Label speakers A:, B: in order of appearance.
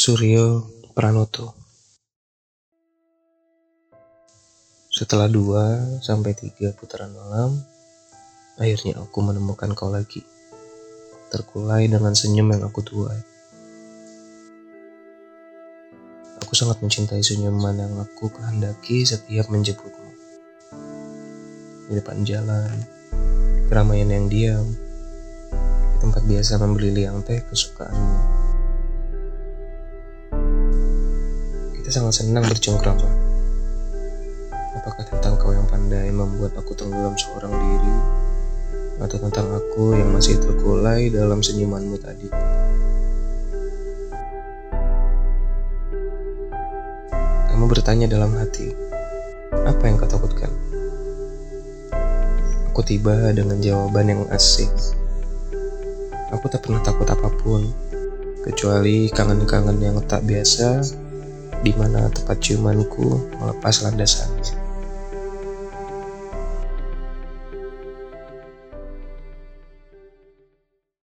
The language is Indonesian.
A: Suryo Pranoto Setelah dua sampai tiga putaran malam, akhirnya aku menemukan kau lagi. Terkulai dengan senyum yang aku tuai. Aku sangat mencintai senyuman yang aku kehendaki setiap menjemputmu. Di depan jalan, keramaian yang diam, di tempat biasa membeli liang teh kesukaanmu. Kita sangat senang bercengkrama. Apakah tentang kau yang pandai membuat aku tenggelam seorang diri, atau tentang aku yang masih terkulai dalam senyumanmu tadi? Kamu bertanya dalam hati, apa yang kau takutkan? Aku tiba dengan jawaban yang asik. Aku tak pernah takut apa pun, kecuali kangen-kangen yang tak biasa di mana tempat ciumanku melepas landasannya.